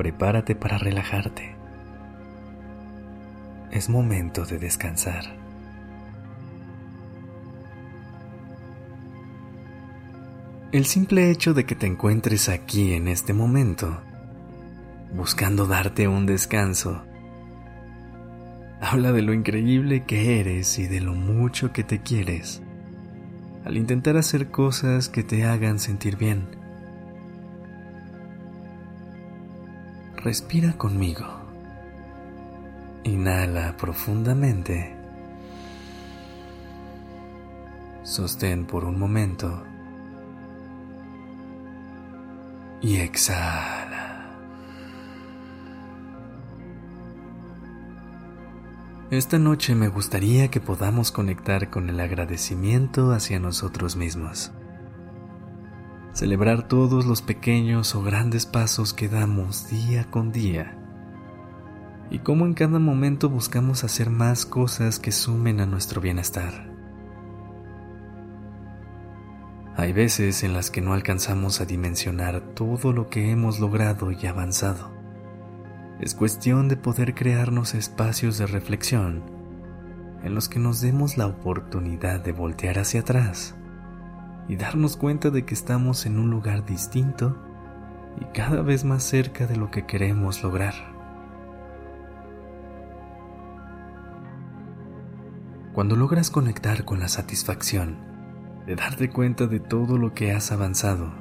Prepárate para relajarte. Es momento de descansar. El simple hecho de que te encuentres aquí en este momento, buscando darte un descanso, habla de lo increíble que eres y de lo mucho que te quieres al intentar hacer cosas que te hagan sentir bien. Respira conmigo. Inhala profundamente. Sostén por un momento. Y exhala. Esta noche me gustaría que podamos conectar con el agradecimiento hacia nosotros mismos. Celebrar todos los pequeños o grandes pasos que damos día con día. Y cómo en cada momento buscamos hacer más cosas que sumen a nuestro bienestar. Hay veces en las que no alcanzamos a dimensionar todo lo que hemos logrado y avanzado es cuestión de poder crearnos espacios de reflexión en los que nos demos la oportunidad de voltear hacia atrás y darnos cuenta de que estamos en un lugar distinto y cada vez más cerca de lo que queremos lograr. Cuando logras conectar con la satisfacción de darte cuenta de todo lo que has avanzado,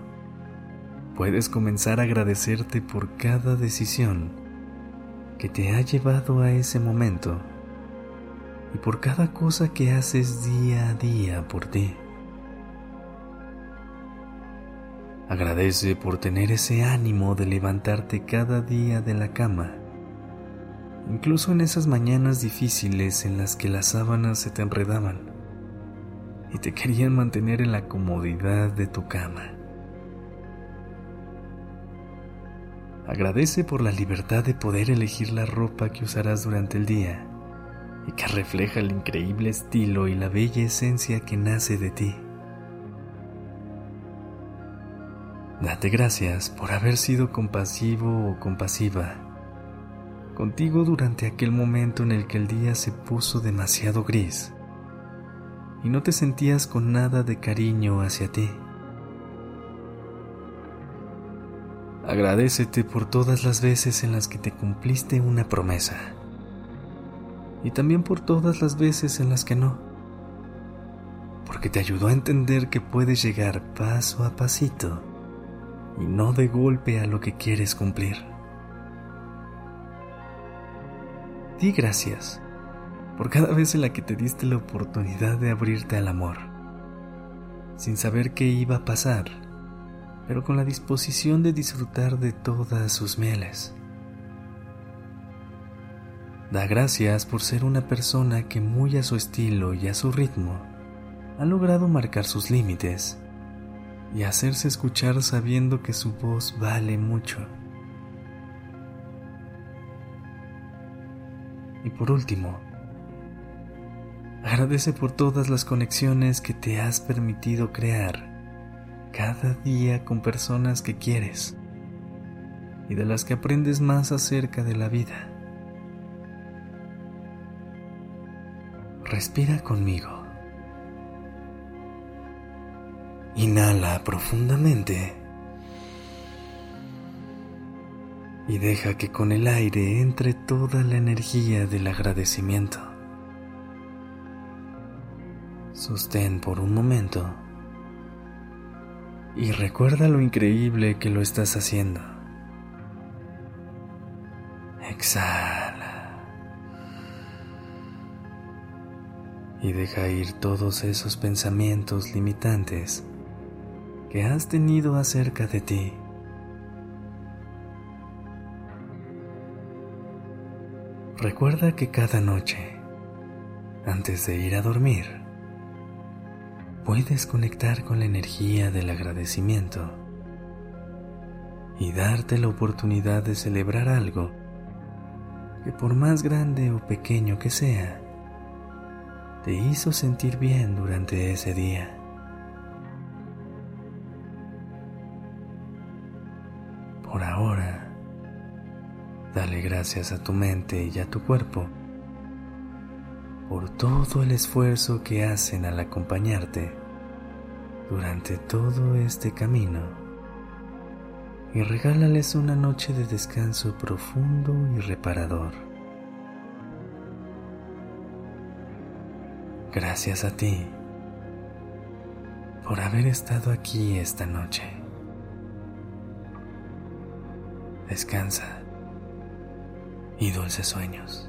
puedes comenzar a agradecerte por cada decisión que te ha llevado a ese momento y por cada cosa que haces día a día por ti. Agradece por tener ese ánimo de levantarte cada día de la cama, incluso en esas mañanas difíciles en las que las sábanas se te enredaban y te querían mantener en la comodidad de tu cama. Agradece por la libertad de poder elegir la ropa que usarás durante el día y que refleja el increíble estilo y la bella esencia que nace de ti. Date gracias por haber sido compasivo o compasiva contigo durante aquel momento en el que el día se puso demasiado gris y no te sentías con nada de cariño hacia ti. Agradecete por todas las veces en las que te cumpliste una promesa. Y también por todas las veces en las que no. Porque te ayudó a entender que puedes llegar paso a pasito y no de golpe a lo que quieres cumplir. Di gracias por cada vez en la que te diste la oportunidad de abrirte al amor, sin saber qué iba a pasar pero con la disposición de disfrutar de todas sus mieles. Da gracias por ser una persona que muy a su estilo y a su ritmo ha logrado marcar sus límites y hacerse escuchar sabiendo que su voz vale mucho. Y por último, agradece por todas las conexiones que te has permitido crear cada día con personas que quieres y de las que aprendes más acerca de la vida. Respira conmigo. Inhala profundamente y deja que con el aire entre toda la energía del agradecimiento. Sostén por un momento y recuerda lo increíble que lo estás haciendo. Exhala. Y deja ir todos esos pensamientos limitantes que has tenido acerca de ti. Recuerda que cada noche, antes de ir a dormir, puedes conectar con la energía del agradecimiento y darte la oportunidad de celebrar algo que por más grande o pequeño que sea, te hizo sentir bien durante ese día. Por ahora, dale gracias a tu mente y a tu cuerpo por todo el esfuerzo que hacen al acompañarte durante todo este camino y regálales una noche de descanso profundo y reparador. Gracias a ti por haber estado aquí esta noche. Descansa y dulces sueños.